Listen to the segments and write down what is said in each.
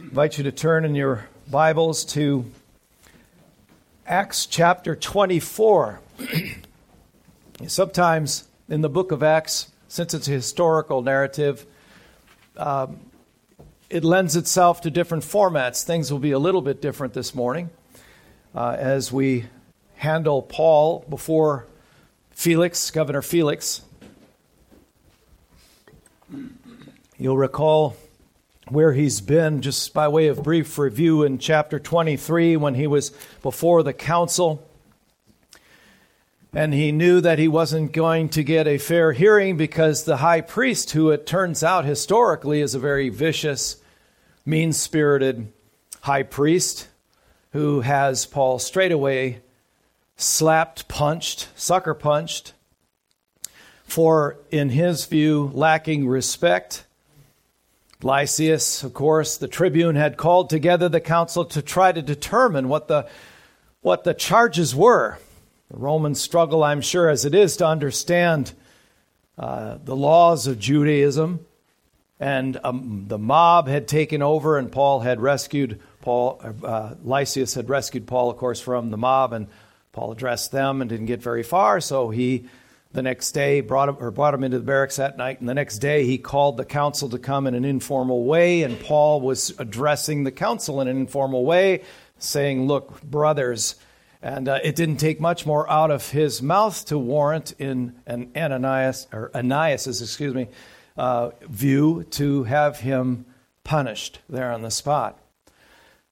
invite you to turn in your Bibles to Acts chapter 24. Sometimes in the book of Acts, since it's a historical narrative, um, it lends itself to different formats. Things will be a little bit different this morning uh, as we handle Paul before Felix, Governor Felix. You'll recall where he's been, just by way of brief review, in chapter 23 when he was before the council. And he knew that he wasn't going to get a fair hearing because the high priest, who it turns out historically is a very vicious, mean spirited high priest, who has Paul straightaway slapped, punched, sucker punched, for, in his view, lacking respect Lysias, of course, the tribune, had called together the council to try to determine what the, what the charges were. The Romans struggle, I'm sure, as it is, to understand uh, the laws of Judaism. And um, the mob had taken over, and Paul had rescued Paul. Uh, Lysias had rescued Paul, of course, from the mob, and Paul addressed them and didn't get very far, so he the next day, brought him, or brought him into the barracks that night, and the next day he called the council to come in an informal way, and Paul was addressing the council in an informal way, saying, Look, brothers, and uh, it didn't take much more out of his mouth to warrant in an Ananias, or Ananias's, excuse me, uh, view to have him punished there on the spot.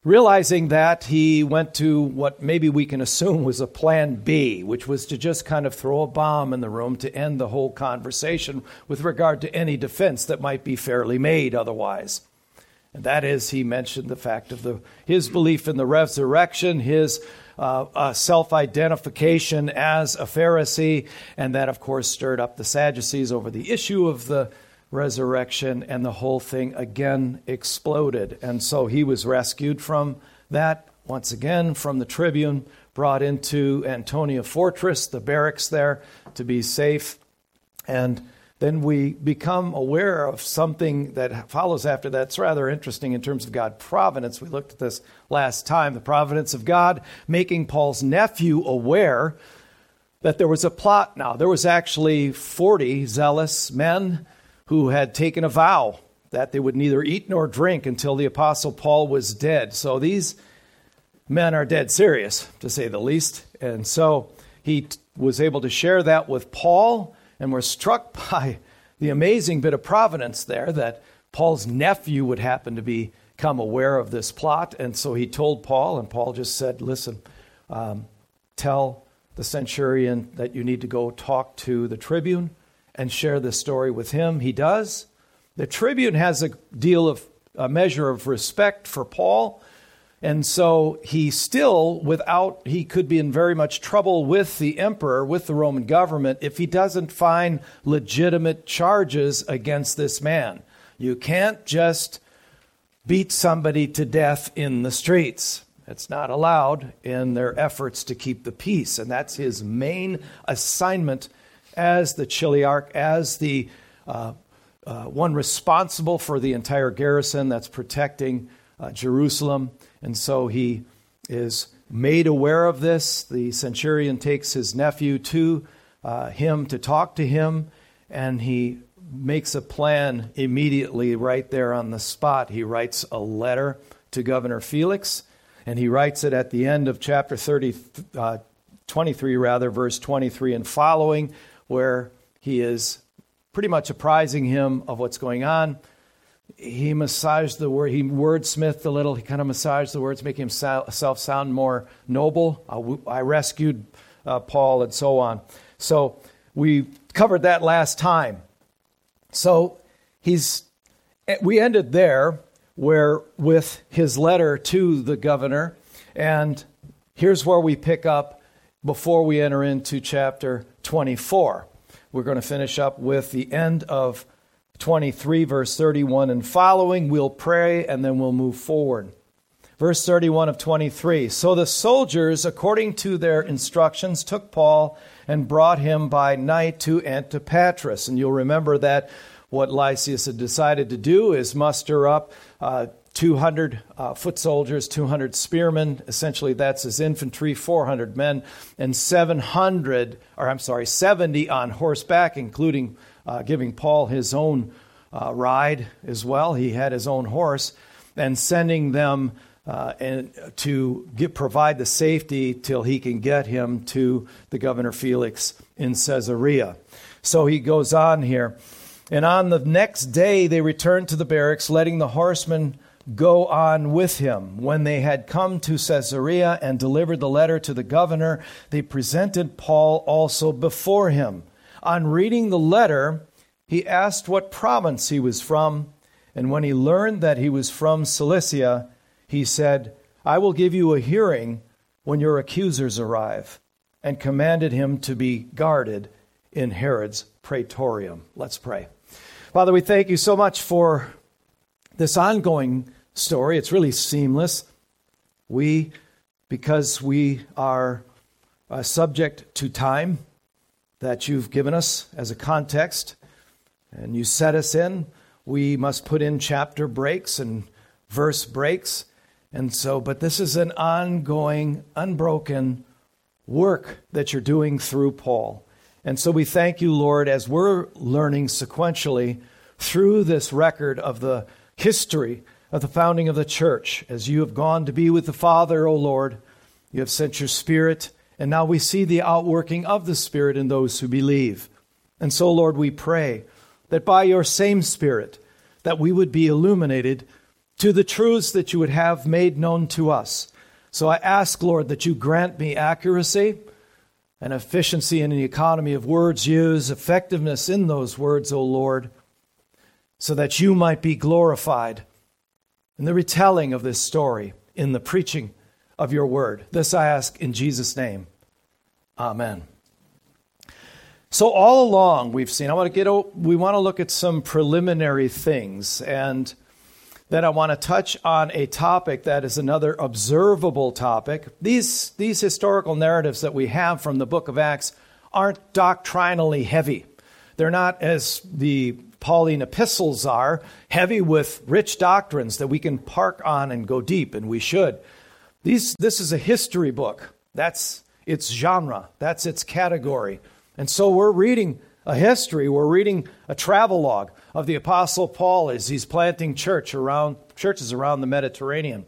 Realizing that, he went to what maybe we can assume was a plan B, which was to just kind of throw a bomb in the room to end the whole conversation with regard to any defense that might be fairly made otherwise. And that is, he mentioned the fact of the, his belief in the resurrection, his uh, uh, self identification as a Pharisee, and that, of course, stirred up the Sadducees over the issue of the resurrection, and the whole thing again exploded. And so he was rescued from that once again from the tribune, brought into Antonia Fortress, the barracks there, to be safe. And then we become aware of something that follows after that. It's rather interesting in terms of God providence. We looked at this last time the providence of God making Paul's nephew aware that there was a plot now. There was actually 40 zealous men who had taken a vow that they would neither eat nor drink until the Apostle Paul was dead. So these men are dead serious, to say the least. And so he t- was able to share that with Paul, and we're struck by the amazing bit of providence there that Paul's nephew would happen to become aware of this plot. And so he told Paul, and Paul just said, Listen, um, tell the centurion that you need to go talk to the tribune and share this story with him. He does. The tribune has a deal of a measure of respect for Paul. And so he still, without, he could be in very much trouble with the emperor, with the Roman government, if he doesn't find legitimate charges against this man. You can't just beat somebody to death in the streets. It's not allowed in their efforts to keep the peace. And that's his main assignment as the chiliarch, as the uh, uh, one responsible for the entire garrison that's protecting uh, Jerusalem. And so he is made aware of this. The centurion takes his nephew to uh, him to talk to him, and he makes a plan immediately right there on the spot. He writes a letter to Governor Felix, and he writes it at the end of chapter 30, uh, 23, rather, verse 23 and following, where he is pretty much apprising him of what's going on. He massaged the word, he wordsmithed a little, he kind of massaged the words, making himself sound more noble. I rescued uh, Paul and so on. So we covered that last time. So he's, we ended there where with his letter to the governor, and here's where we pick up before we enter into chapter 24. We're going to finish up with the end of 23, verse 31 and following. We'll pray and then we'll move forward. Verse 31 of 23. So the soldiers, according to their instructions, took Paul and brought him by night to Antipatris. And you'll remember that what Lysias had decided to do is muster up uh, 200 uh, foot soldiers, 200 spearmen. Essentially, that's his infantry, 400 men, and 700, or I'm sorry, 70 on horseback, including uh, giving Paul his own uh, ride as well. He had his own horse, and sending them uh, and to get, provide the safety till he can get him to the governor Felix in Caesarea. So he goes on here. And on the next day they returned to the barracks, letting the horsemen go on with him. When they had come to Caesarea and delivered the letter to the governor, they presented Paul also before him. On reading the letter, he asked what province he was from, and when he learned that he was from Cilicia, he said, I will give you a hearing when your accusers arrive, and commanded him to be guarded in Herod's praetorium. Let's pray. Father, we thank you so much for this ongoing story. It's really seamless. We, because we are uh, subject to time that you've given us as a context, and you set us in, we must put in chapter breaks and verse breaks. And so, but this is an ongoing, unbroken work that you're doing through Paul. And so we thank you, Lord, as we're learning sequentially through this record of the history of the founding of the church. As you have gone to be with the Father, O Lord, you have sent your Spirit, and now we see the outworking of the Spirit in those who believe. And so, Lord, we pray that by your same Spirit, that we would be illuminated to the truths that you would have made known to us. So I ask, Lord, that you grant me accuracy and efficiency in the economy of words used, effectiveness in those words, O Lord, so that you might be glorified in the retelling of this story, in the preaching of your word. This I ask in Jesus' name. Amen. So all along we've seen I want to get we want to look at some preliminary things and then I want to touch on a topic that is another observable topic. These these historical narratives that we have from the book of Acts aren't doctrinally heavy. They're not as the Pauline epistles are, heavy with rich doctrines that we can park on and go deep, and we should. These, this is a history book. That's its genre, that's its category. And so we're reading a history, we're reading a travelogue of the Apostle Paul as he's planting church around, churches around the Mediterranean.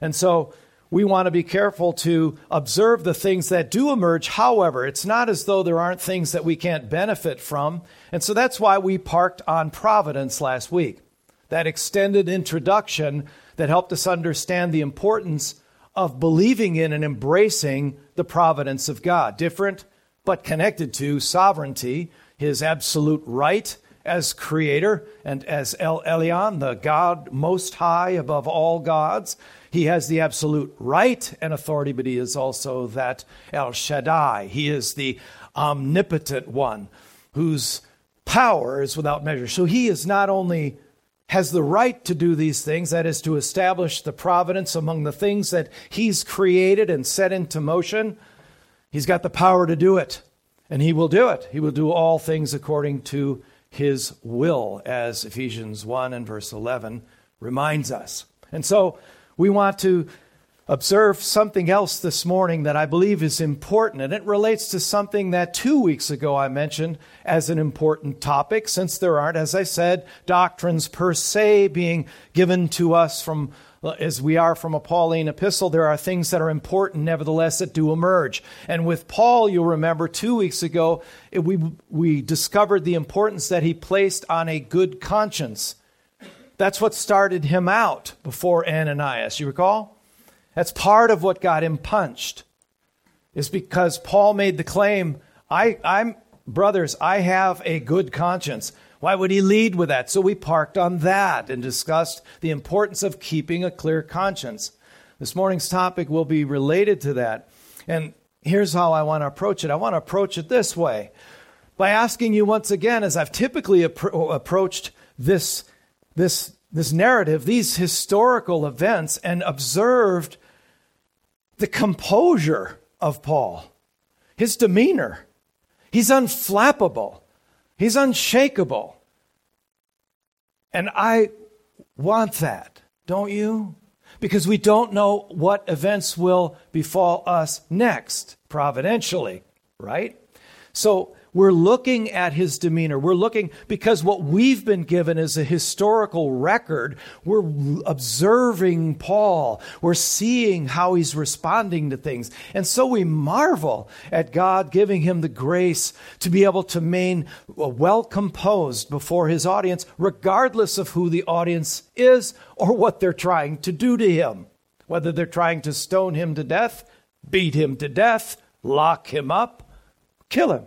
And so we want to be careful to observe the things that do emerge. However, it's not as though there aren't things that we can't benefit from. And so that's why we parked on Providence last week. That extended introduction that helped us understand the importance of believing in and embracing the providence of God. Different, but connected to sovereignty, his absolute right as creator and as El Elyon, the God most high above all gods, he has the absolute right and authority, but he is also that El Shaddai. He is the omnipotent one whose power is without measure. So he is not only has the right to do these things, that is to establish the providence among the things that he's created and set into motion. He's got the power to do it, and he will do it. He will do all things according to his will, as Ephesians 1 and verse 11 reminds us. And so we want to observe something else this morning that I believe is important, and it relates to something that two weeks ago I mentioned as an important topic, since there aren't, as I said, doctrines per se being given to us from as we are from a Pauline epistle, there are things that are important, nevertheless, that do emerge. And with Paul, you'll remember two weeks ago, we, we discovered the importance that he placed on a good conscience. That's what started him out before Ananias. You recall? That's part of what got him punched. Is because Paul made the claim, I, I'm brothers, I have a good conscience. Why would he lead with that? So we parked on that and discussed the importance of keeping a clear conscience. This morning's topic will be related to that. And here's how I want to approach it I want to approach it this way by asking you once again, as I've typically appro- approached this this, this narrative, these historical events, and observed the composure of Paul, his demeanor. He's unflappable, he's unshakable. And I want that. don't you? Because we don't know what events will befall us next, providentially, right? So we're looking at his demeanor. We're looking because what we've been given is a historical record. We're observing Paul. We're seeing how he's responding to things. And so we marvel at God giving him the grace to be able to remain well composed before his audience, regardless of who the audience is or what they're trying to do to him. Whether they're trying to stone him to death, beat him to death, lock him up, kill him.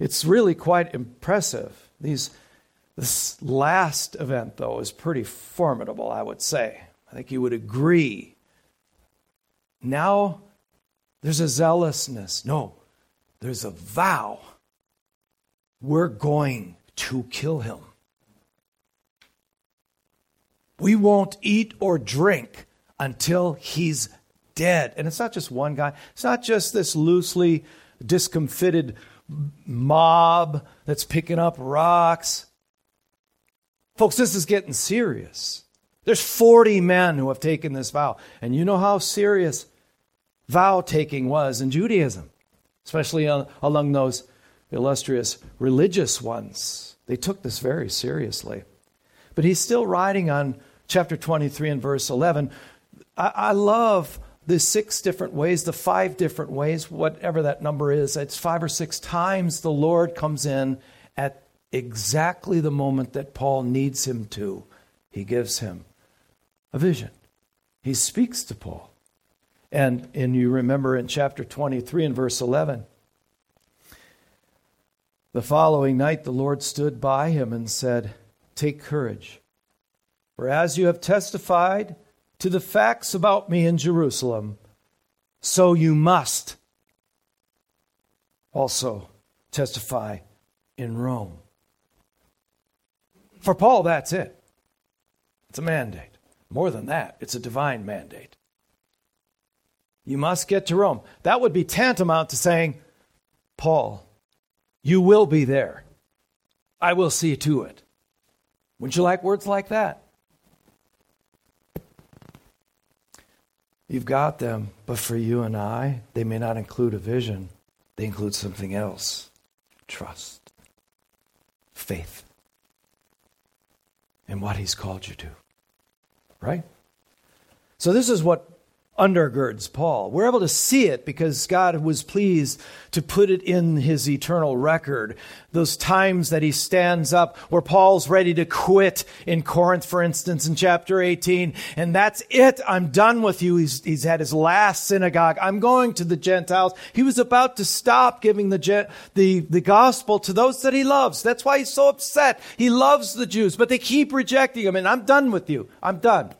It's really quite impressive. These, this last event, though, is pretty formidable, I would say. I think you would agree. Now there's a zealousness. No, there's a vow. We're going to kill him. We won't eat or drink until he's dead. And it's not just one guy, it's not just this loosely discomfited mob that's picking up rocks. Folks, this is getting serious. There's 40 men who have taken this vow. And you know how serious vow taking was in Judaism, especially among those illustrious religious ones. They took this very seriously. But he's still writing on chapter 23 and verse 11. I, I love the six different ways, the five different ways, whatever that number is, it's five or six times the Lord comes in at exactly the moment that Paul needs him to. He gives him a vision. He speaks to Paul. And, and you remember in chapter 23 and verse 11, the following night the Lord stood by him and said, Take courage, for as you have testified, to the facts about me in Jerusalem, so you must also testify in Rome. For Paul, that's it. It's a mandate. More than that, it's a divine mandate. You must get to Rome. That would be tantamount to saying, Paul, you will be there. I will see to it. Wouldn't you like words like that? You've got them, but for you and I, they may not include a vision, they include something else trust, faith in what He's called you to. Right? So, this is what undergirds Paul. We're able to see it because God was pleased to put it in his eternal record. Those times that he stands up where Paul's ready to quit in Corinth, for instance, in chapter 18, and that's it. I'm done with you. He's, he's had his last synagogue. I'm going to the Gentiles. He was about to stop giving the, the, the gospel to those that he loves. That's why he's so upset. He loves the Jews, but they keep rejecting him, and I'm done with you. I'm done.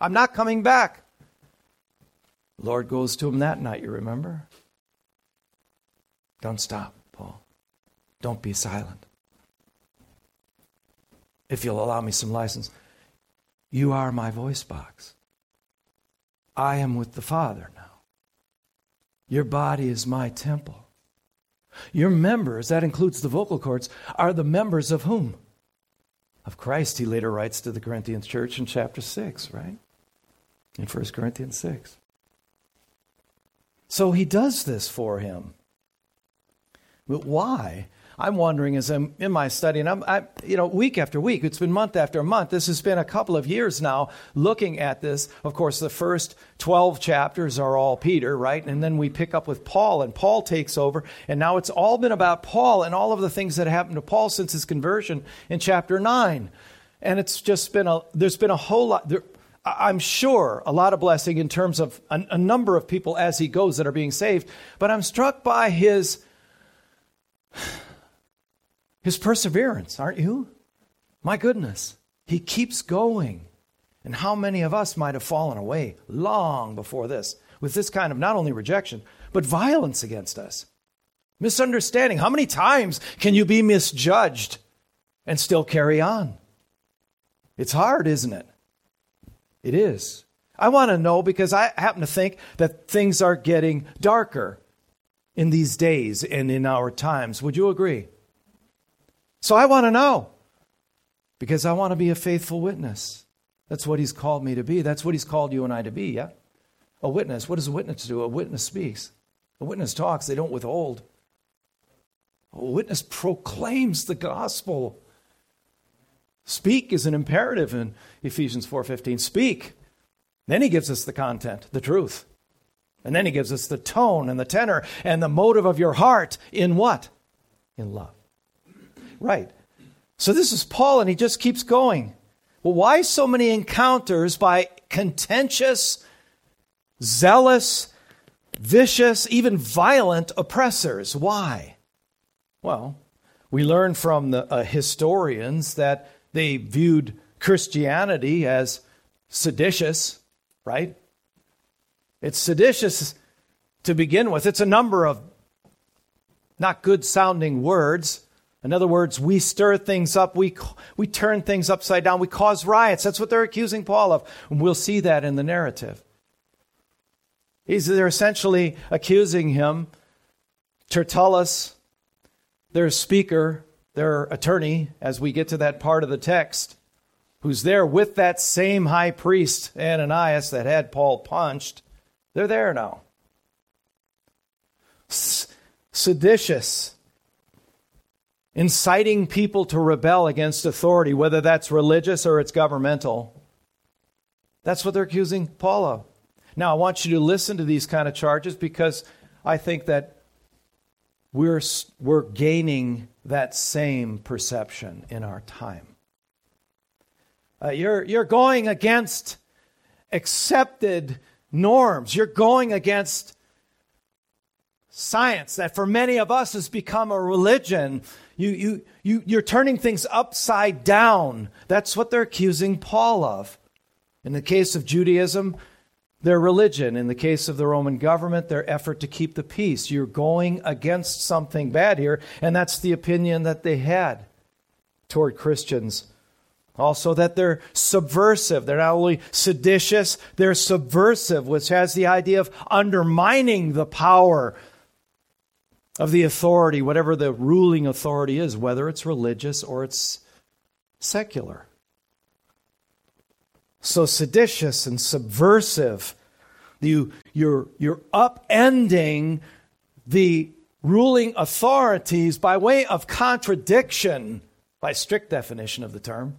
I'm not coming back. Lord goes to him that night, you remember? Don't stop, Paul. Don't be silent. If you'll allow me some license, you are my voice box. I am with the Father now. Your body is my temple. Your members, that includes the vocal cords, are the members of whom? Of Christ, he later writes to the Corinthian church in chapter 6, right? In 1 Corinthians 6. So he does this for him. But why? I'm wondering as I'm in my study, and I'm, I, you know, week after week, it's been month after month. This has been a couple of years now looking at this. Of course, the first 12 chapters are all Peter, right? And then we pick up with Paul, and Paul takes over. And now it's all been about Paul and all of the things that happened to Paul since his conversion in chapter 9. And it's just been a, there's been a whole lot. There, I'm sure a lot of blessing in terms of a, a, number of people as he goes that are being saved, but I'm struck by his his perseverance, aren't you? My goodness, he keeps going. And how many of us might have fallen away long before this with this kind of not only rejection, but violence against us? Misunderstanding. How many times can you be misjudged and still carry on? It's hard, isn't it? It is. I want to know because I happen to think that things are getting darker in these days and in our times. Would you agree? So I want to know because I want to be a faithful witness. That's what he's called me to be. That's what he's called you and I to be, yeah? A witness. What does a witness do? A witness speaks. A witness talks, they don't withhold. A witness proclaims the gospel. Speak is an imperative in Ephesians 4:15. Speak. Then he gives us the content, the truth. And then he gives us the tone and the tenor and the motive of your heart in what? In love. Right. So this is Paul and he just keeps going. Well, why so many encounters by contentious, zealous, vicious, even violent oppressors? Why? Well, we learn from the uh, historians that they viewed Christianity as seditious, right? It's seditious to begin with. It's a number of not good sounding words. In other words, we stir things up, we, we turn things upside down, we cause riots. That's what they're accusing Paul of. And we'll see that in the narrative. He's, they're essentially accusing him, Tertullus, their speaker, their attorney, as we get to that part of the text, who's there with that same high priest, Ananias, that had Paul punched. They're there now. Seditious, inciting people to rebel against authority, whether that's religious or it's governmental. That's what they're accusing Paul of. Now, I want you to listen to these kind of charges because I think that we're, we're gaining that same perception in our time. Uh, you're, you're going against accepted norms. You're going against science that for many of us has become a religion. You, you, you, you're turning things upside down. That's what they're accusing Paul of. In the case of Judaism, their religion. In the case of the Roman government, their effort to keep the peace. You're going against something bad here, and that's the opinion that they had toward Christians. Also, that they're subversive. They're not only seditious, they're subversive, which has the idea of undermining the power of the authority, whatever the ruling authority is, whether it's religious or it's secular. So seditious and subversive. You, you're, you're upending the ruling authorities by way of contradiction, by strict definition of the term.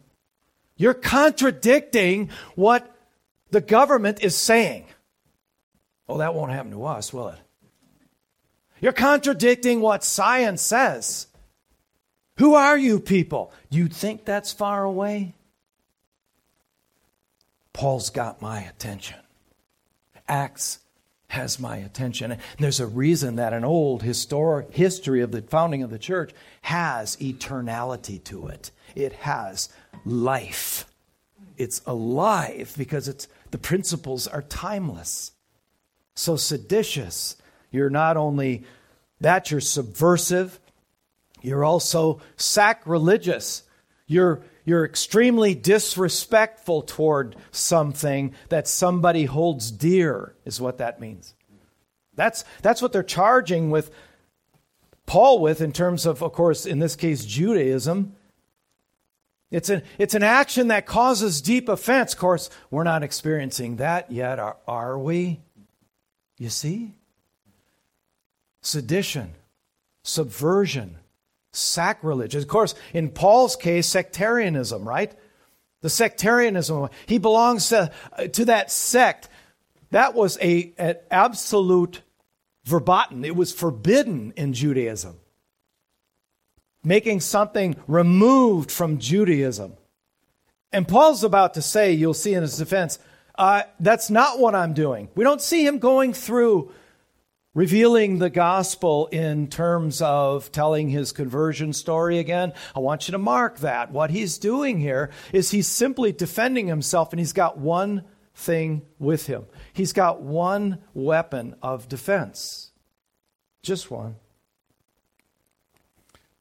You're contradicting what the government is saying. Oh, that won't happen to us, will it? You're contradicting what science says. Who are you people? You think that's far away? Paul's got my attention. Acts has my attention. And there's a reason that an old historic history of the founding of the church has eternality to it. It has life. It's alive because it's the principles are timeless. So seditious, you're not only that you're subversive, you're also sacrilegious. You're you're extremely disrespectful toward something that somebody holds dear, is what that means. That's, that's what they're charging with Paul with in terms of, of course, in this case, Judaism. It's an, it's an action that causes deep offense. Of course, we're not experiencing that yet, are, are we? You see? Sedition, subversion, sacrilege. Of course, in Paul's case, sectarianism, right? The sectarianism. He belongs to, to that sect. That was a, an absolute verboten. It was forbidden in Judaism making something removed from Judaism. And Paul's about to say, you'll see in his defense, uh, that's not what I'm doing. We don't see him going through revealing the gospel in terms of telling his conversion story again. I want you to mark that. What he's doing here is he's simply defending himself, and he's got one thing with him. He's got one weapon of defense. Just one.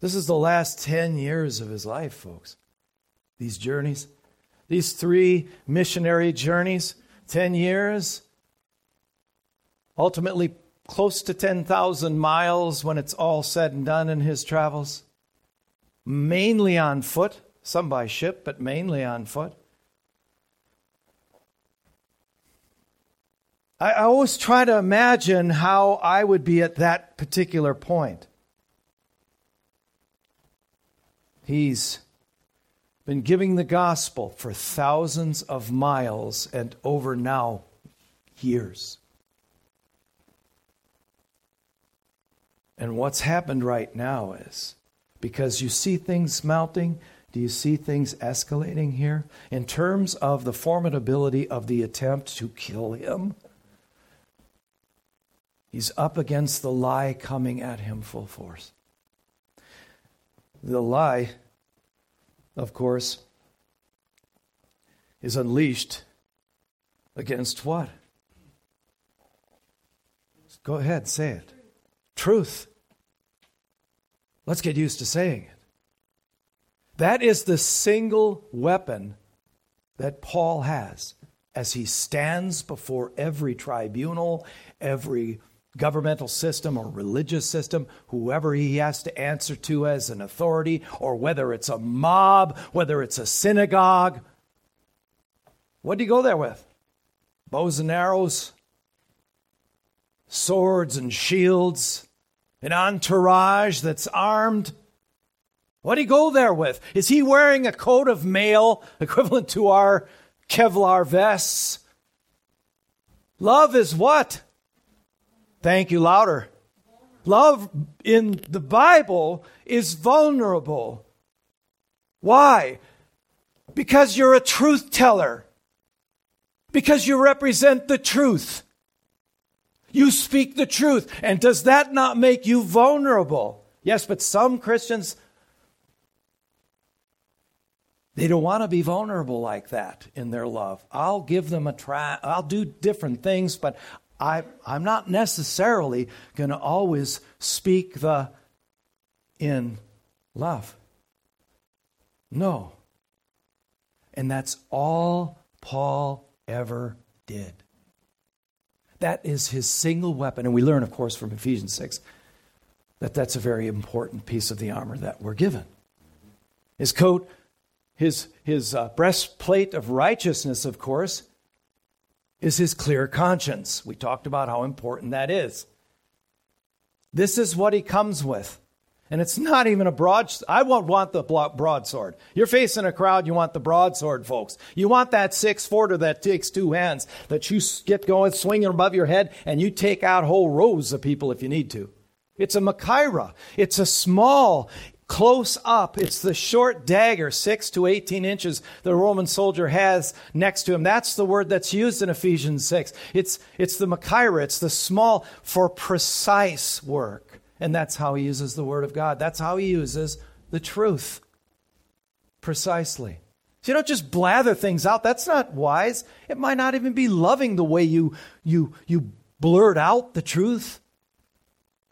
This is the last 10 years of his life, folks. These journeys, these three missionary journeys, 10 years, ultimately close to 10,000 miles when it's all said and done in his travels, mainly on foot, some by ship, but mainly on foot. I always try to imagine how I would be at that particular point. He's been giving the gospel for thousands of miles and over now years. And what's happened right now is because you see things mounting, do you see things escalating here? In terms of the formidability of the attempt to kill him, he's up against the lie coming at him full force. The lie, of course, is unleashed against what? Go ahead, say it. Truth. Let's get used to saying it. That is the single weapon that Paul has as he stands before every tribunal, every governmental system or religious system, whoever he has to answer to as an authority, or whether it's a mob, whether it's a synagogue. What do you go there with? Bows and arrows, swords and shields, an entourage that's armed. What do you go there with? Is he wearing a coat of mail equivalent to our Kevlar vests? Love is what? Thank you, louder. Love in the Bible is vulnerable. Why? Because you're a truth teller. Because you represent the truth. You speak the truth. And does that not make you vulnerable? Yes, but some Christians, they don't want to be vulnerable like that in their love. I'll give them a try. I'll do different things, but I, I'm not necessarily going to always speak the in love. No. And that's all Paul ever did. That is his single weapon. And we learn, of course, from Ephesians 6 that that's a very important piece of the armor that we're given. His coat, his, his uh, breastplate of righteousness, of course, is his clear conscience. We talked about how important that is. This is what he comes with. And it's not even a broad. I won't want the broadsword. You're facing a crowd. You want the broadsword, folks. You want that six footer that takes two hands that you get going, swinging above your head, and you take out whole rows of people if you need to. It's a Machaira. It's a small, close up. It's the short dagger, six to 18 inches, the Roman soldier has next to him. That's the word that's used in Ephesians 6. It's, it's the Machaira. It's the small for precise work. And that's how he uses the Word of God. That's how he uses the truth. Precisely. So you don't just blather things out. That's not wise. It might not even be loving the way you, you, you blurt out the truth.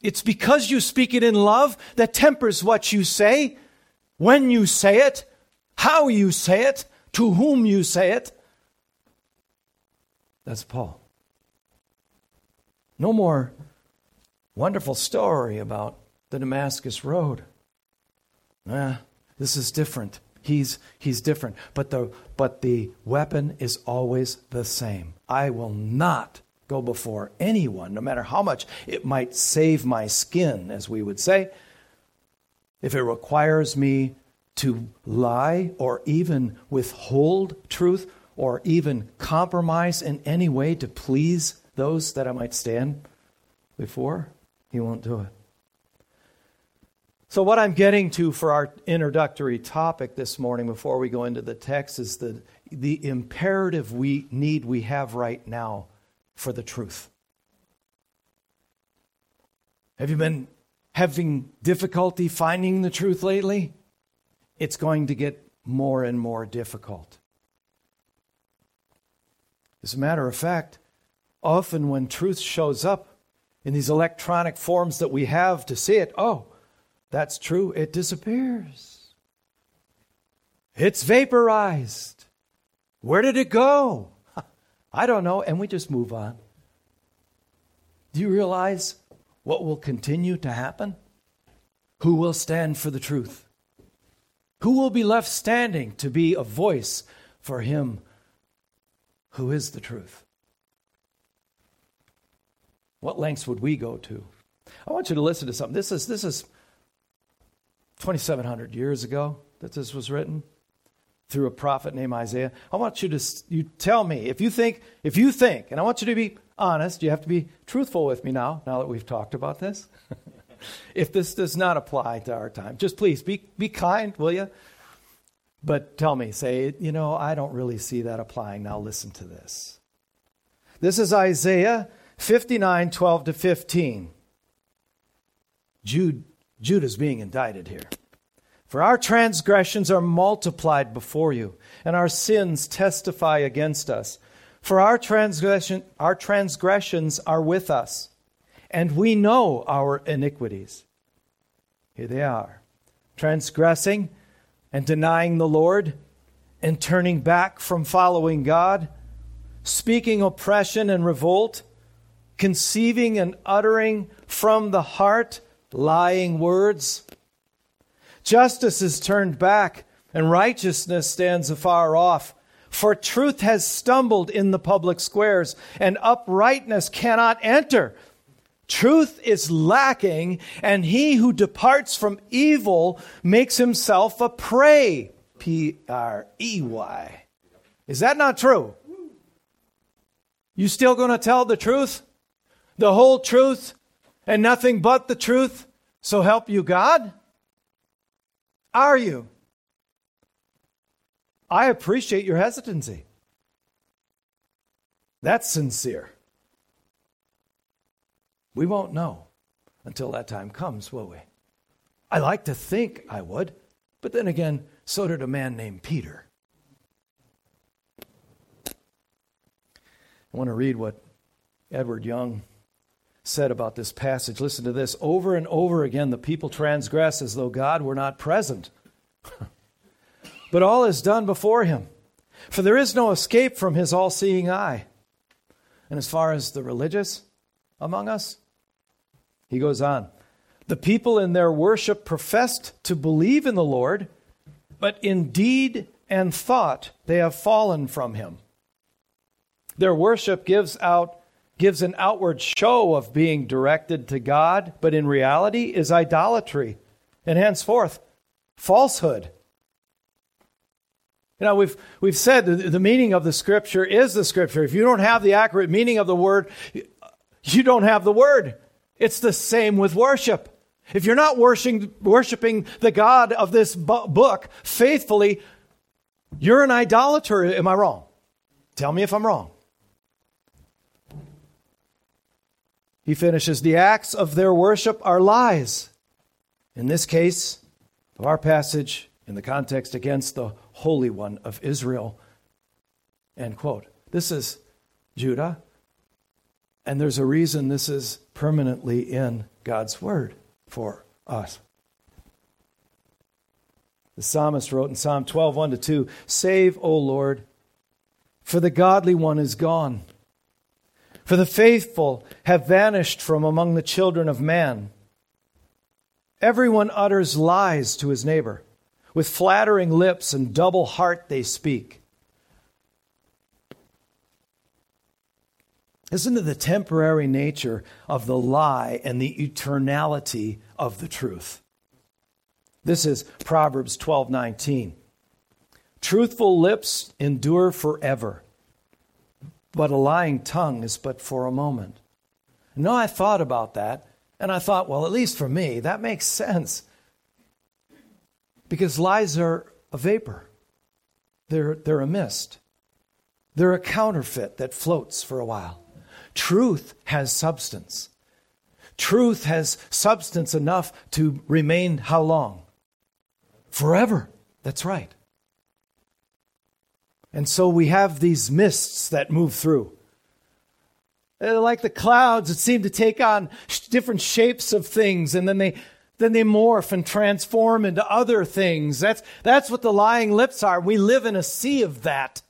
It's because you speak it in love that tempers what you say, when you say it, how you say it, to whom you say it. That's Paul. No more wonderful story about the Damascus Road. Ah, this is different. He's, he's different. But the, but the weapon is always the same. I will not go before anyone, no matter how much it might save my skin, as we would say, if it requires me to lie or even withhold truth or even compromise in any way to please those that I might stand before. He won't do it. So, what I'm getting to for our introductory topic this morning before we go into the text is the, the imperative we need we have right now for the truth. Have you been having difficulty finding the truth lately? It's going to get more and more difficult. As a matter of fact, often when truth shows up, in these electronic forms that we have to see it, oh, that's true, it disappears. It's vaporized. Where did it go? I don't know, and we just move on. Do you realize what will continue to happen? Who will stand for the truth? Who will be left standing to be a voice for him who is the truth? What lengths would we go to? I want you to listen to something. This is, this is 2,700 years ago that this was written through a prophet named Isaiah. I want you to you tell me if you think if you think, and I want you to be honest. You have to be truthful with me now. Now that we've talked about this, if this does not apply to our time, just please be be kind, will you? But tell me, say, you know, I don't really see that applying. Now listen to this. This is Isaiah 59, 12 to 15. Jude, is being indicted here. For our transgressions are multiplied before you, and our sins testify against us. For our, transgression, our transgressions are with us, and we know our iniquities. Here they are transgressing and denying the Lord, and turning back from following God, speaking oppression and revolt, conceiving and uttering from the heart lying words. Justice is turned back, and righteousness stands afar off. For truth has stumbled in the public squares, and uprightness cannot enter. Truth is lacking, and he who departs from evil makes himself a prey. P R E Y. Is that not true? You still going to tell the truth? The whole truth and nothing but the truth? So help you God? Are you? I appreciate your hesitancy. That's sincere. We won't know until that time comes, will we? I like to think I would, but then again, so did a man named Peter. I want to read what Edward Young said about this passage. Listen to this. Over and over again, the people transgress as though God were not present. but all is done before him. For there is no escape from his all seeing eye. And as far as the religious among us, he goes on. The people in their worship professed to believe in the Lord, but in deed and thought they have fallen from him. Their worship gives out gives an outward show of being directed to God, but in reality is idolatry and henceforth falsehood. You know, we've, we've said the, meaning of the scripture is the scripture. If you don't have the accurate meaning of the word, you don't have the word. It's the same with worship. If you're not worshiping, worshiping the God of this book faithfully, you're an idolater. Am I wrong? Tell me if I'm wrong. He finishes The acts of their worship are lies. In this case, of our passage, in the context against the Holy One of Israel. End quote. This is Judah, and there's a reason this is permanently in God's Word for us. The psalmist wrote in Psalm 12, 1 to 2 Save, O Lord, for the godly one is gone. For the faithful have vanished from among the children of man. Everyone utters lies to his neighbor. With flattering lips and double heart they speak. Listen to the temporary nature of the lie and the eternality of the truth. This is Proverbs 12:19. Truthful lips endure forever, but a lying tongue is but for a moment. No, I thought about that, and I thought, well, at least for me, that makes sense. Because lies are a vapor, they're, they're a mist, they're a counterfeit that floats for a while. Truth has substance. Truth has substance enough to remain how long? Forever. That's right. And so we have these mists that move through. They're like the clouds that seem to take on different shapes of things and then they then they morph and transform into other things. That's, that's what the lying lips are. We live in a sea of that.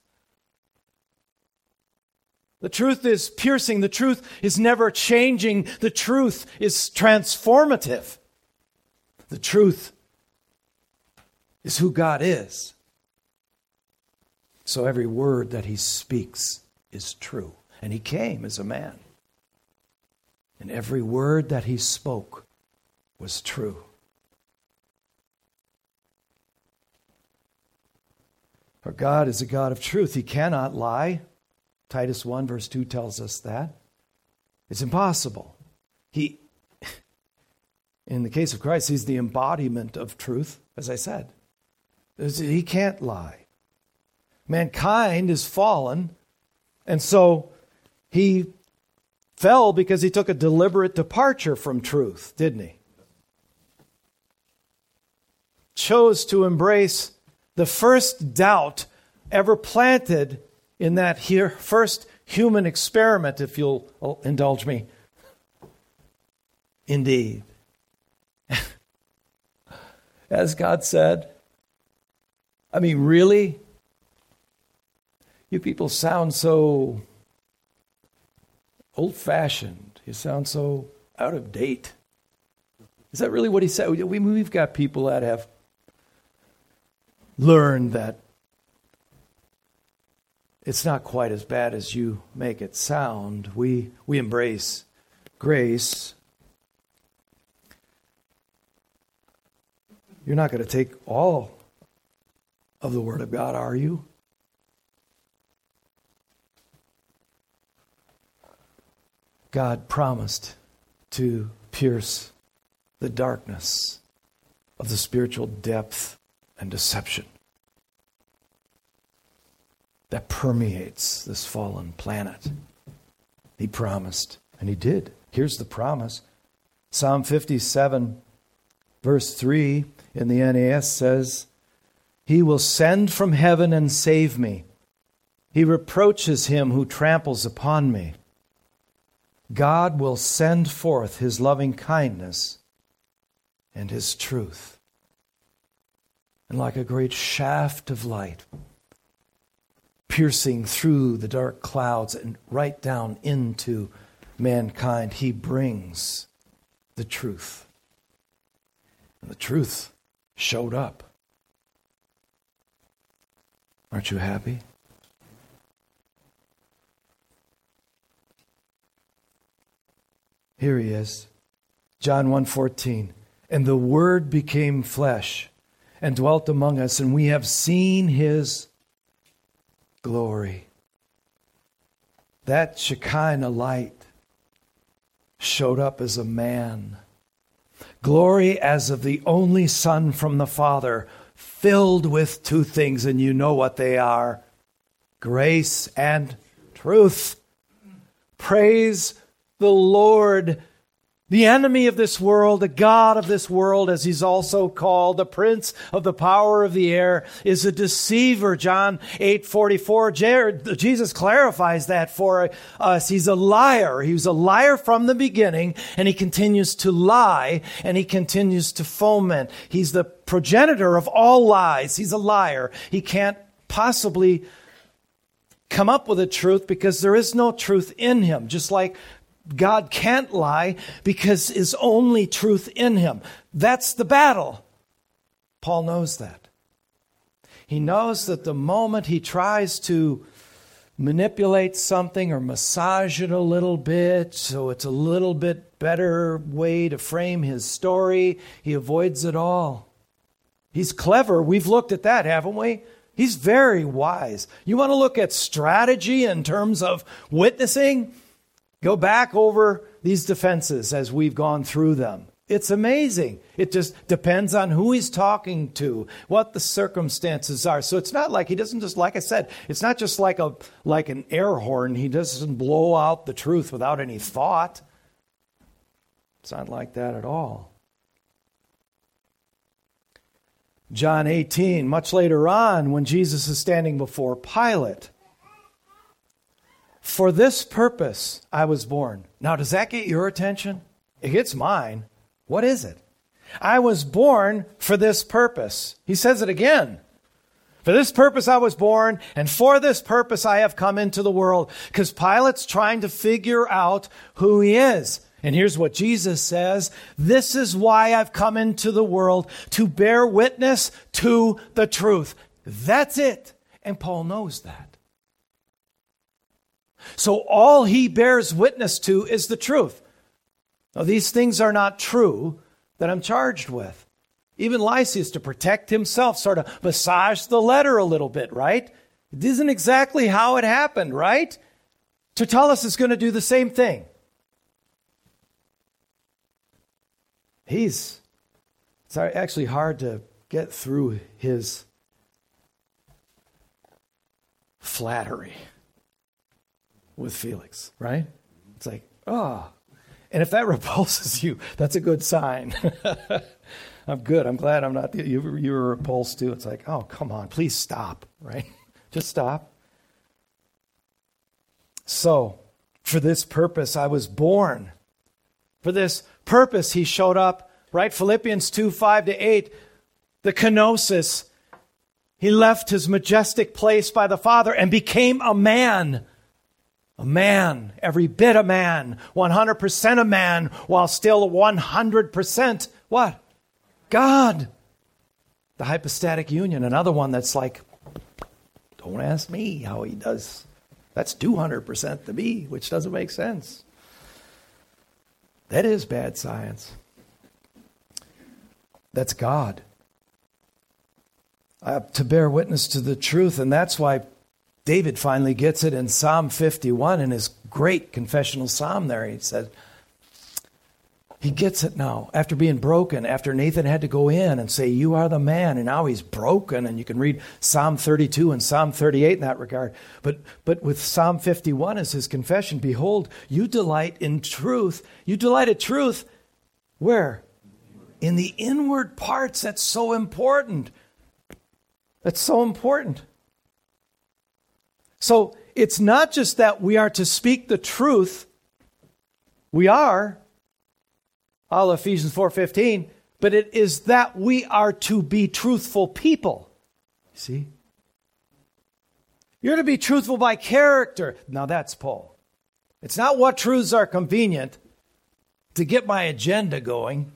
The truth is piercing. The truth is never changing. The truth is transformative. The truth is who God is. So every word that he speaks is true. And he came as a man. And every word that he spoke was true. For God is a God of truth. He cannot lie. Titus 1, verse 2 tells us that. It's impossible. He, in the case of Christ, he's the embodiment of truth, as I said. He can't lie. Mankind is fallen, and so he fell because he took a deliberate departure from truth, didn't he? Chose to embrace the first doubt ever planted in that here first human experiment, if you'll indulge me. Indeed. As God said, I mean, really? You people sound so old fashioned. You sound so out of date. Is that really what he said? We, we've got people that have learned that it's not quite as bad as you make it sound. We, we embrace grace. You're not going to take all of the Word of God, are you? God promised to pierce the darkness of the spiritual depth and deception that permeates this fallen planet. He promised, and he did. Here's the promise Psalm 57, verse 3 in the NAS says, He will send from heaven and save me. He reproaches him who tramples upon me. God will send forth his loving kindness and his truth. And like a great shaft of light, piercing through the dark clouds and right down into mankind, he brings the truth. And the truth showed up. Aren't you happy? Here he is. John 1:14. And the word became flesh and dwelt among us and we have seen his glory. That Shekinah light showed up as a man. Glory as of the only Son from the Father, filled with two things, and you know what they are grace and truth. Praise the Lord the enemy of this world, the God of this world, as he's also called, the prince of the power of the air, is a deceiver. John 8 44. Jesus clarifies that for us. He's a liar. He was a liar from the beginning, and he continues to lie, and he continues to foment. He's the progenitor of all lies. He's a liar. He can't possibly come up with a truth because there is no truth in him. Just like God can't lie because is only truth in him. That's the battle. Paul knows that. He knows that the moment he tries to manipulate something or massage it a little bit so it's a little bit better way to frame his story, he avoids it all. He's clever. We've looked at that, haven't we? He's very wise. You want to look at strategy in terms of witnessing? Go back over these defenses as we've gone through them. It's amazing. It just depends on who he's talking to, what the circumstances are. So it's not like he doesn't just like I said, it's not just like a like an air horn. He doesn't blow out the truth without any thought. It's not like that at all. John 18, much later on, when Jesus is standing before Pilate, for this purpose I was born. Now, does that get your attention? It gets mine. What is it? I was born for this purpose. He says it again. For this purpose I was born, and for this purpose I have come into the world. Because Pilate's trying to figure out who he is. And here's what Jesus says This is why I've come into the world to bear witness to the truth. That's it. And Paul knows that. So all he bears witness to is the truth. Now, these things are not true that I'm charged with. Even Lysias, to protect himself, sort of massaged the letter a little bit, right? It isn't exactly how it happened, right? Tertullus is going to do the same thing. He's, it's actually hard to get through his flattery with Felix, right? Mm-hmm. It's like, oh. And if that repulses you, that's a good sign. I'm good. I'm glad I'm not, you, you were repulsed too. It's like, oh, come on, please stop, right? Just stop. So, for this purpose, I was born. For this purpose, he showed up, right? Philippians 2 5 to 8, the kenosis. He left his majestic place by the Father and became a man a man, every bit a man, 100% a man, while still 100% what? God. The hypostatic union, another one that's like, don't ask me how he does. That's 200% to me, which doesn't make sense. That is bad science. That's God. To bear witness to the truth, and that's why David finally gets it in Psalm 51 in his great confessional psalm there. He said, he gets it now after being broken, after Nathan had to go in and say, You are the man, and now he's broken. And you can read Psalm 32 and Psalm 38 in that regard. But, but with Psalm 51 as his confession, Behold, you delight in truth. You delight in truth where? In the inward parts. That's so important. That's so important. So it's not just that we are to speak the truth. We are, all Ephesians 4:15, but it is that we are to be truthful people. See? You're to be truthful by character. Now that's Paul. It's not what truths are convenient to get my agenda going.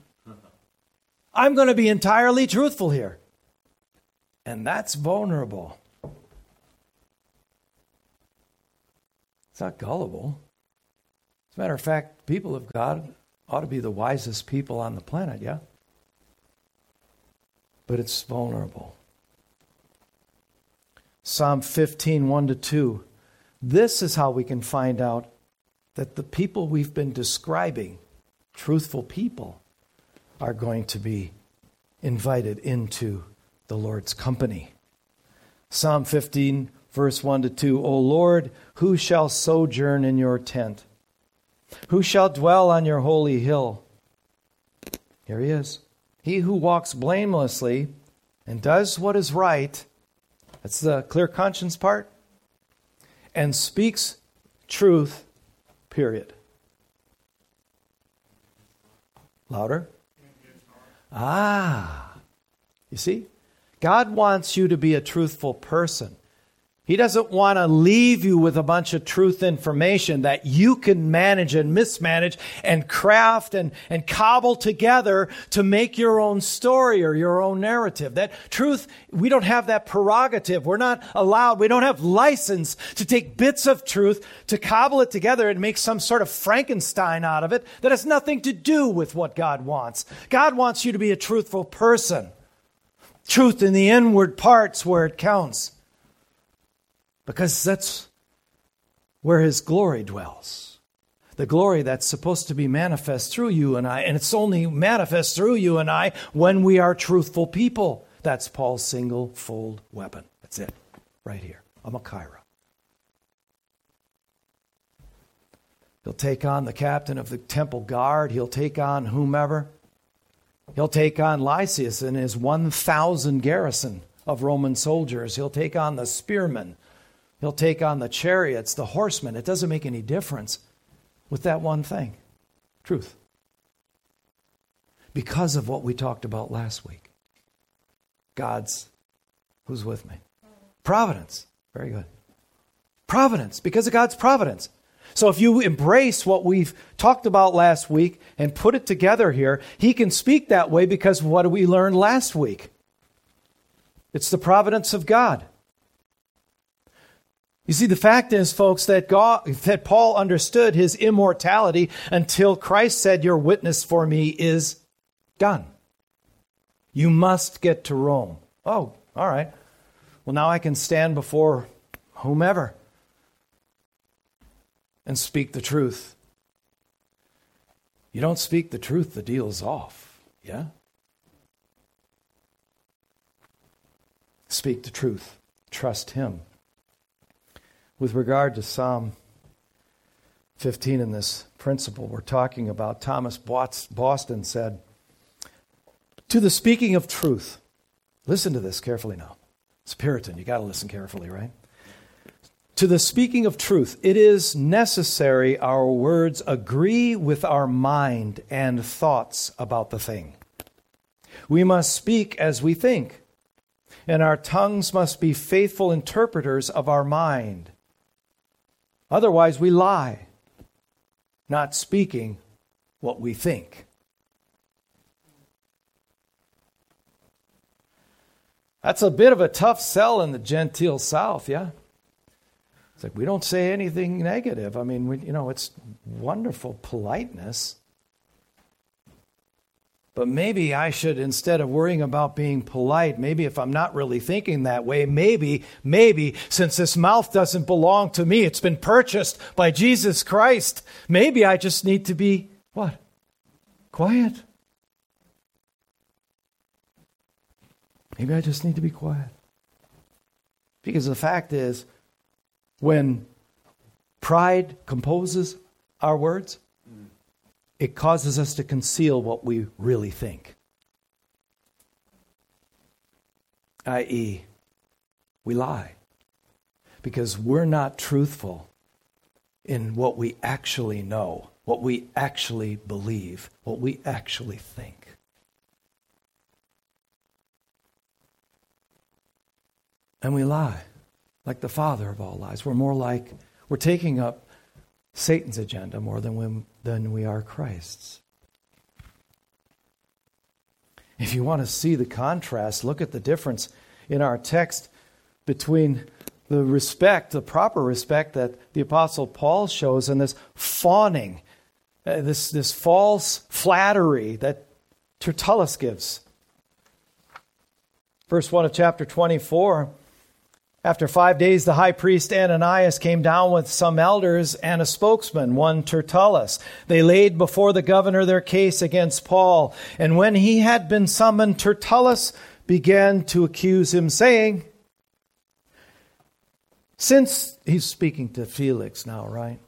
I'm going to be entirely truthful here. And that's vulnerable. It's not gullible. As a matter of fact, people of God ought to be the wisest people on the planet, yeah? But it's vulnerable. Psalm 15, 1 to 2. This is how we can find out that the people we've been describing, truthful people, are going to be invited into the Lord's company. Psalm 15, verse 1 to 2 O Lord, who shall sojourn in your tent? Who shall dwell on your holy hill? Here he is. He who walks blamelessly and does what is right, that's the clear conscience part, and speaks truth, period. Louder. Ah, you see? God wants you to be a truthful person. He doesn't want to leave you with a bunch of truth information that you can manage and mismanage and craft and, and cobble together to make your own story or your own narrative. That truth, we don't have that prerogative. We're not allowed, we don't have license to take bits of truth, to cobble it together and make some sort of Frankenstein out of it that has nothing to do with what God wants. God wants you to be a truthful person. Truth in the inward parts where it counts because that's where his glory dwells. The glory that's supposed to be manifest through you and I, and it's only manifest through you and I when we are truthful people. That's Paul's single fold weapon. That's it, right here. I'm a Kyra. He'll take on the captain of the temple guard. He'll take on whomever. He'll take on Lysias and his 1,000 garrison of Roman soldiers. He'll take on the spearmen He'll take on the chariots, the horsemen. It doesn't make any difference with that one thing truth. Because of what we talked about last week. God's, who's with me? Providence. Very good. Providence, because of God's providence. So if you embrace what we've talked about last week and put it together here, he can speak that way because what we learned last week? It's the providence of God. You see, the fact is, folks, that God, that Paul understood his immortality until Christ said, Your witness for me is done. You must get to Rome. Oh, all right. Well, now I can stand before whomever and speak the truth. You don't speak the truth, the deal's off. Yeah? Speak the truth. Trust Him. With regard to Psalm 15 in this principle we're talking about, Thomas Boston said, To the speaking of truth, listen to this carefully now. It's Puritan, you got to listen carefully, right? To the speaking of truth, it is necessary our words agree with our mind and thoughts about the thing. We must speak as we think, and our tongues must be faithful interpreters of our mind. Otherwise, we lie, not speaking what we think. That's a bit of a tough sell in the genteel South, yeah? It's like we don't say anything negative. I mean, we, you know, it's wonderful politeness. But maybe I should, instead of worrying about being polite, maybe if I'm not really thinking that way, maybe, maybe, since this mouth doesn't belong to me, it's been purchased by Jesus Christ, maybe I just need to be what? Quiet. Maybe I just need to be quiet. Because the fact is, when pride composes our words, it causes us to conceal what we really think. I.e., we lie because we're not truthful in what we actually know, what we actually believe, what we actually think. And we lie like the father of all lies. We're more like, we're taking up Satan's agenda more than we, than we are Christ's. If you want to see the contrast, look at the difference in our text between the respect, the proper respect that the Apostle Paul shows, and this fawning, uh, this, this false flattery that Tertullus gives. Verse 1 of chapter 24 after five days, the high priest Ananias came down with some elders and a spokesman, one Tertullus. They laid before the governor their case against Paul. And when he had been summoned, Tertullus began to accuse him, saying, Since, he's speaking to Felix now, right?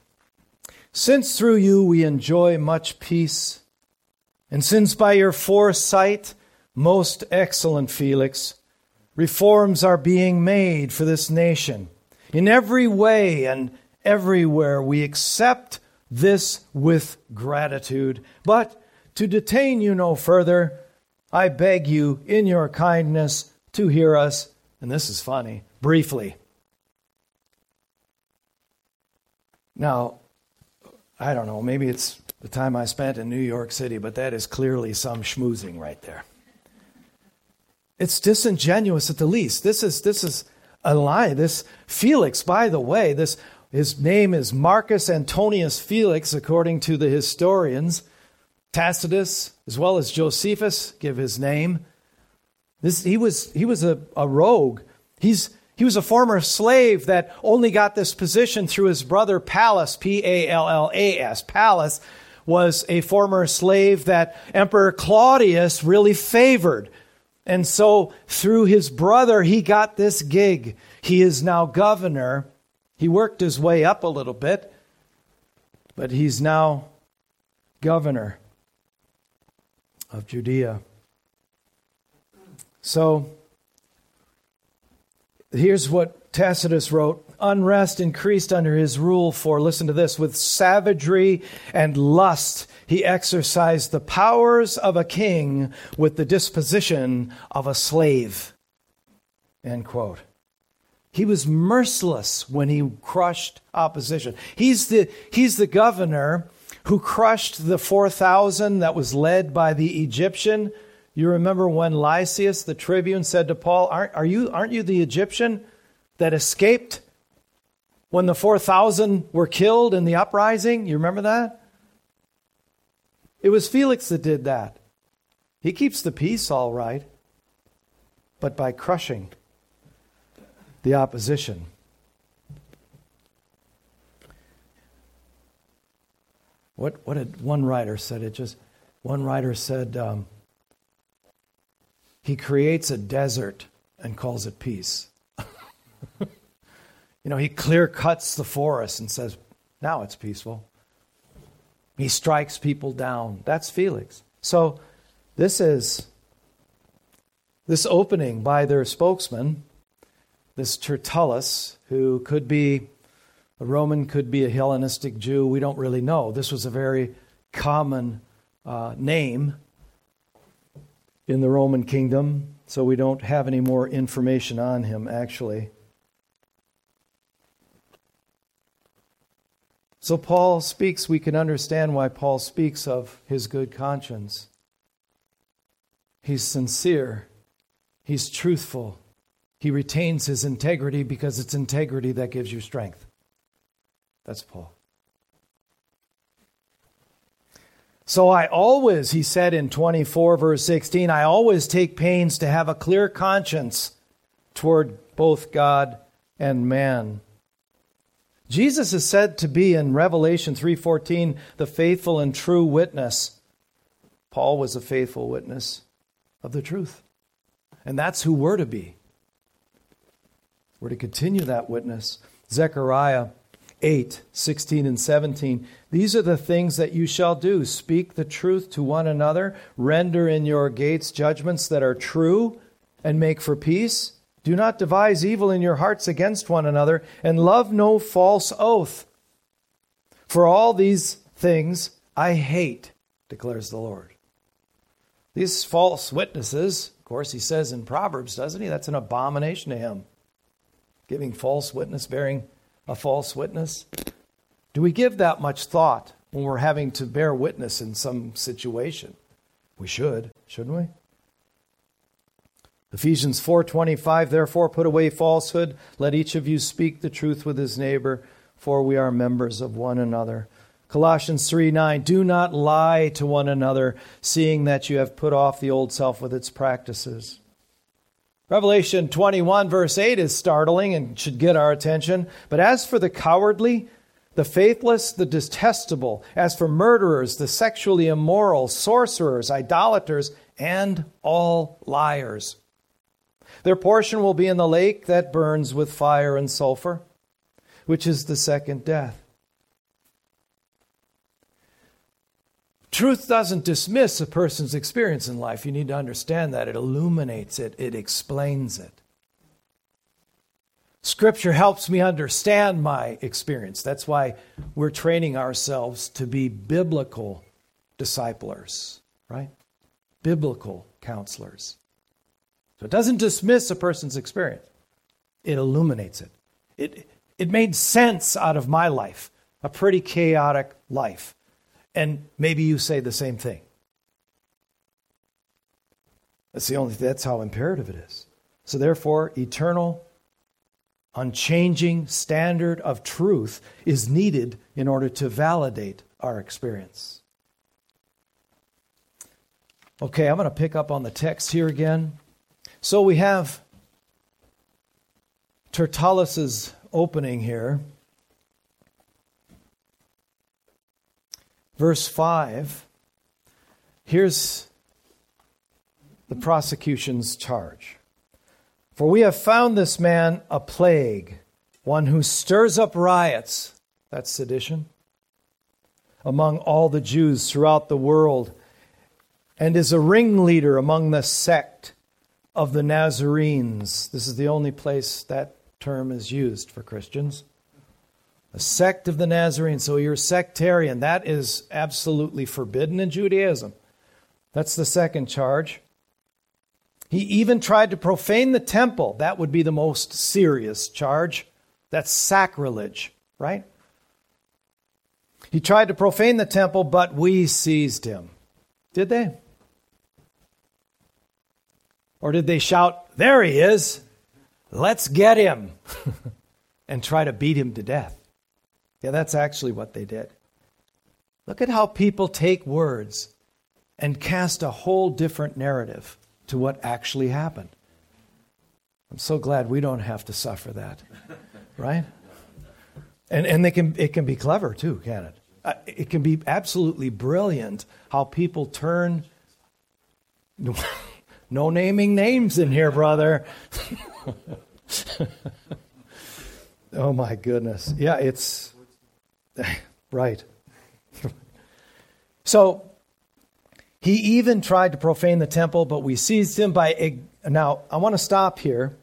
Since through you we enjoy much peace, and since by your foresight, most excellent Felix, Reforms are being made for this nation. In every way and everywhere, we accept this with gratitude. But to detain you no further, I beg you, in your kindness, to hear us, and this is funny, briefly. Now, I don't know, maybe it's the time I spent in New York City, but that is clearly some schmoozing right there. It's disingenuous at the least. This is this is a lie. This Felix, by the way, this his name is Marcus Antonius Felix, according to the historians. Tacitus, as well as Josephus, give his name. This, he was, he was a, a rogue. He's, he was a former slave that only got this position through his brother Pallas, P A L L A S. Pallas was a former slave that Emperor Claudius really favored. And so through his brother, he got this gig. He is now governor. He worked his way up a little bit, but he's now governor of Judea. So here's what Tacitus wrote Unrest increased under his rule, for, listen to this, with savagery and lust he exercised the powers of a king with the disposition of a slave. End quote. He was merciless when he crushed opposition. He's the, he's the governor who crushed the 4,000 that was led by the Egyptian. You remember when Lysias, the tribune, said to Paul, Aren't, are you, aren't you the Egyptian that escaped when the 4,000 were killed in the uprising. You remember that? It was Felix that did that. He keeps the peace all right, but by crushing the opposition. What, what did one writer said? It just one writer said um, he creates a desert and calls it peace. you know, he clear cuts the forest and says, now it's peaceful. He strikes people down. That's Felix. So this is this opening by their spokesman, this Tertullus, who could be a Roman, could be a Hellenistic Jew. We don't really know. This was a very common uh, name in the Roman kingdom, so we don't have any more information on him, actually. So Paul speaks, we can understand why Paul speaks of his good conscience. He's sincere, he's truthful, he retains his integrity because it's integrity that gives you strength. That's Paul. So I always, he said in 24, verse 16, I always take pains to have a clear conscience toward both God and man. Jesus is said to be in Revelation 3:14 the faithful and true witness. Paul was a faithful witness of the truth. And that's who we're to be. We're to continue that witness. Zechariah 8, 16 and 17. These are the things that you shall do. Speak the truth to one another, render in your gates judgments that are true, and make for peace. Do not devise evil in your hearts against one another, and love no false oath. For all these things I hate, declares the Lord. These false witnesses, of course, he says in Proverbs, doesn't he? That's an abomination to him. Giving false witness, bearing a false witness. Do we give that much thought when we're having to bear witness in some situation? We should, shouldn't we? Ephesians 4:25 Therefore put away falsehood let each of you speak the truth with his neighbor for we are members of one another. Colossians 3:9 Do not lie to one another seeing that you have put off the old self with its practices. Revelation 21 verse 8 is startling and should get our attention, but as for the cowardly the faithless, the detestable, as for murderers, the sexually immoral, sorcerers, idolaters, and all liars their portion will be in the lake that burns with fire and sulfur, which is the second death. Truth doesn't dismiss a person's experience in life. You need to understand that. It illuminates it, it explains it. Scripture helps me understand my experience. That's why we're training ourselves to be biblical disciplers, right? Biblical counselors. So it doesn't dismiss a person's experience, it illuminates it. It, it made sense out of my life, a pretty chaotic life. And maybe you say the same thing. That's the only that's how imperative it is. So therefore, eternal, unchanging standard of truth is needed in order to validate our experience. Okay, I'm going to pick up on the text here again. So we have Tertullus's opening here. Verse 5. Here's the prosecution's charge. For we have found this man a plague, one who stirs up riots, that's sedition, among all the Jews throughout the world, and is a ringleader among the sect of the Nazarenes. This is the only place that term is used for Christians. A sect of the Nazarenes. So you're sectarian. That is absolutely forbidden in Judaism. That's the second charge. He even tried to profane the temple. That would be the most serious charge. That's sacrilege, right? He tried to profane the temple, but we seized him. Did they? Or did they shout, There he is! Let's get him! and try to beat him to death. Yeah, that's actually what they did. Look at how people take words and cast a whole different narrative to what actually happened. I'm so glad we don't have to suffer that, right? And, and they can, it can be clever too, can it? Uh, it can be absolutely brilliant how people turn. no naming names in here, brother. oh my goodness. Yeah, it's right. so he even tried to profane the temple, but we seized him by. Now, I want to stop here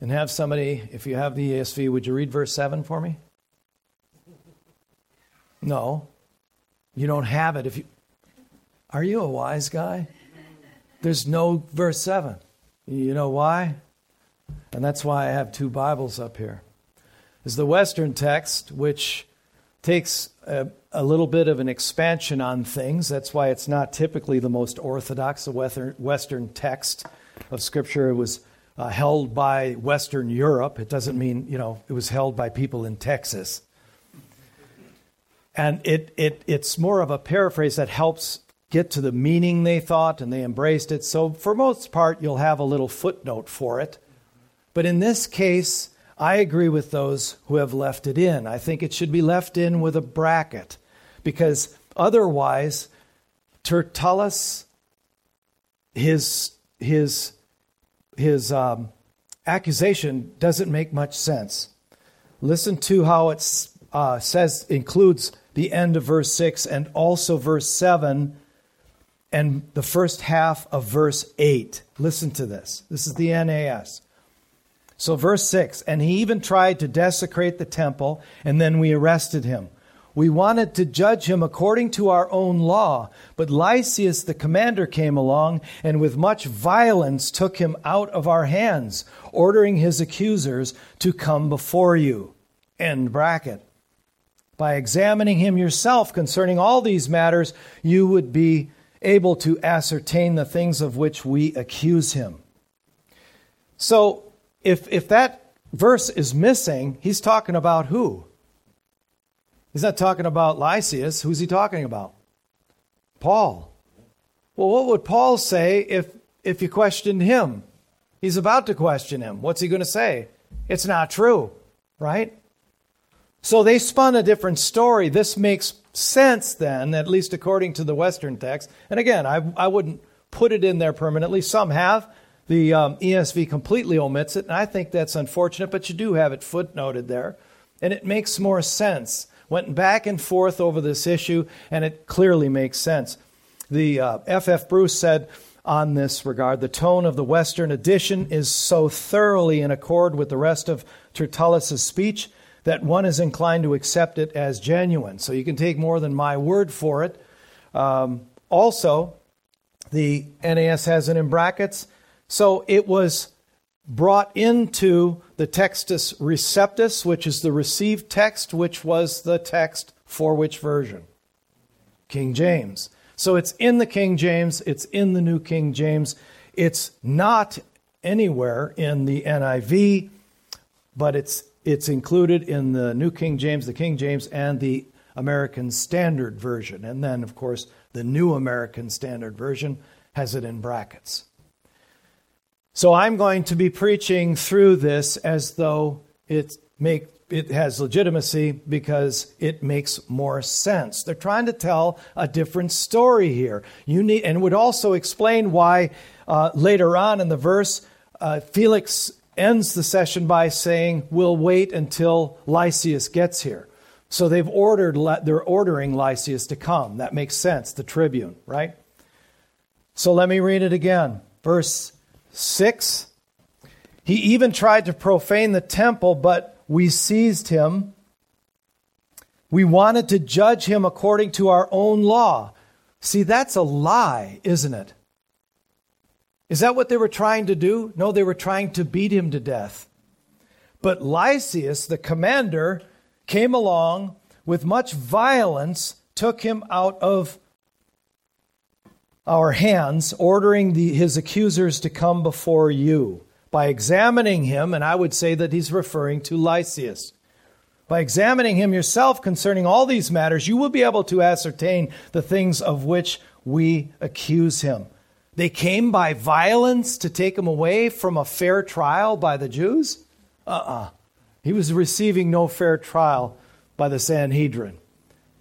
and have somebody, if you have the ESV, would you read verse 7 for me? No. You don't have it if you Are you a wise guy? There's no verse 7. You know why? And that's why I have two Bibles up here. Is the Western text, which takes a, a, little bit of an expansion on things. That's why it's not typically the most orthodox. The Western text of Scripture It was uh, held by Western Europe. It doesn't mean, you know, it was held by people in Texas. And it, it, it's more of a paraphrase that helps get to the meaning they thought and they embraced it. So, for most part, you'll have a little footnote for it. But in this case, I agree with those who have left it in. I think it should be left in with a bracket because otherwise, Tertullus, his, his, his um, accusation doesn't make much sense. Listen to how it uh, says, includes the end of verse 6 and also verse 7 and the first half of verse 8. Listen to this. This is the NAS. So, verse 6 And he even tried to desecrate the temple, and then we arrested him. We wanted to judge him according to our own law, but Lysias the commander came along and with much violence took him out of our hands, ordering his accusers to come before you. End bracket. By examining him yourself concerning all these matters, you would be able to ascertain the things of which we accuse him. So, if, if that verse is missing, he's talking about who? He's not talking about Lysias. Who's he talking about? Paul. Well, what would Paul say if, if you questioned him? He's about to question him. What's he going to say? It's not true, right? So they spun a different story. This makes sense then, at least according to the Western text. And again, I, I wouldn't put it in there permanently. Some have. The um, ESV completely omits it, and I think that's unfortunate, but you do have it footnoted there. And it makes more sense. Went back and forth over this issue, and it clearly makes sense. The F.F. Uh, F. Bruce said on this regard the tone of the Western edition is so thoroughly in accord with the rest of Tertullus's speech that one is inclined to accept it as genuine. So you can take more than my word for it. Um, also, the NAS has it in brackets. So it was brought into the Textus Receptus, which is the received text, which was the text for which version? King James. So it's in the King James, it's in the New King James. It's not anywhere in the NIV, but it's it's included in the New King James, the King James, and the American Standard Version. And then, of course, the New American Standard Version has it in brackets. So I'm going to be preaching through this as though it make it has legitimacy because it makes more sense. They're trying to tell a different story here. You need, and would also explain why uh, later on in the verse, uh, Felix ends the session by saying, We'll wait until Lysias gets here. So they've ordered, they're ordering Lysias to come. That makes sense, the tribune, right? So let me read it again. Verse 6 He even tried to profane the temple, but we seized him. We wanted to judge him according to our own law. See, that's a lie, isn't it? Is that what they were trying to do? No, they were trying to beat him to death. But Lysias, the commander, came along with much violence, took him out of our hands, ordering the, his accusers to come before you. By examining him, and I would say that he's referring to Lysias, By examining him yourself concerning all these matters, you will be able to ascertain the things of which we accuse him. They came by violence to take him away from a fair trial by the Jews? Uh uh-uh. uh He was receiving no fair trial by the Sanhedrin.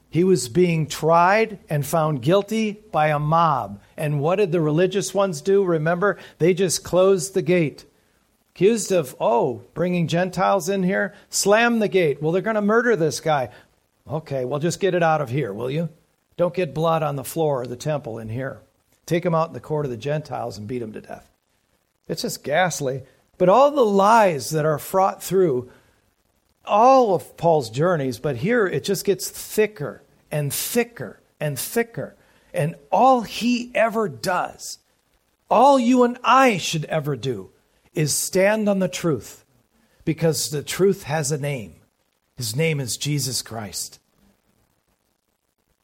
He was being tried and found guilty by a mob. And what did the religious ones do? Remember, they just closed the gate. Accused of, oh, bringing Gentiles in here? Slam the gate. Well, they're going to murder this guy. Okay, well, just get it out of here, will you? Don't get blood on the floor of the temple in here. Take him out in the court of the Gentiles and beat him to death. It's just ghastly. But all the lies that are fraught through all of Paul's journeys, but here it just gets thicker and thicker and thicker. And all he ever does, all you and I should ever do, is stand on the truth because the truth has a name. His name is Jesus Christ.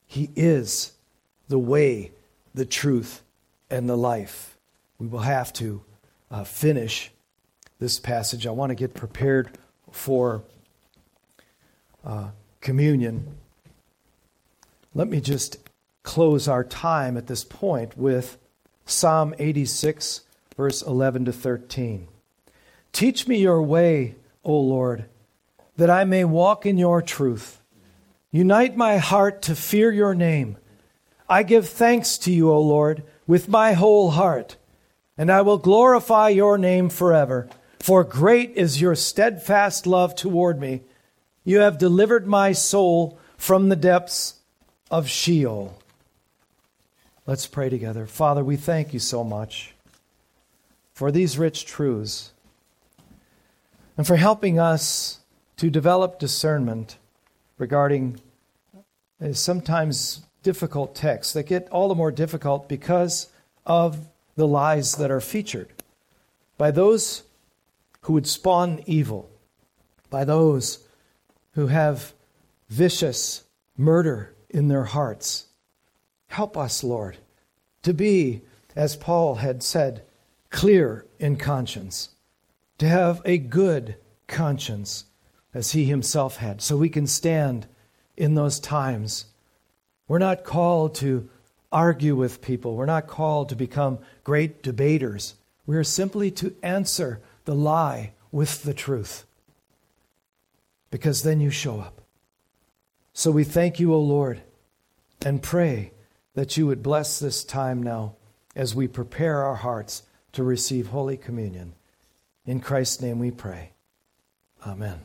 He is the way, the truth, and the life. We will have to uh, finish this passage. I want to get prepared for uh, communion. Let me just close our time at this point with Psalm 86, verse 11 to 13. Teach me your way, O Lord, that I may walk in your truth. Unite my heart to fear your name. I give thanks to you, O Lord, with my whole heart, and I will glorify your name forever. For great is your steadfast love toward me. You have delivered my soul from the depths of Sheol. Let's pray together. Father, we thank you so much for these rich truths and for helping us to develop discernment regarding uh, sometimes difficult texts that get all the more difficult because of the lies that are featured by those who would spawn evil, by those who have vicious murder in their hearts. Help us, Lord, to be, as Paul had said, clear in conscience, to have a good conscience, as he himself had, so we can stand in those times. We're not called to argue with people, we're not called to become great debaters. We are simply to answer the lie with the truth because then you show up. So we thank you, O Lord, and pray that you would bless this time now as we prepare our hearts to receive Holy Communion. In Christ's name we pray. Amen.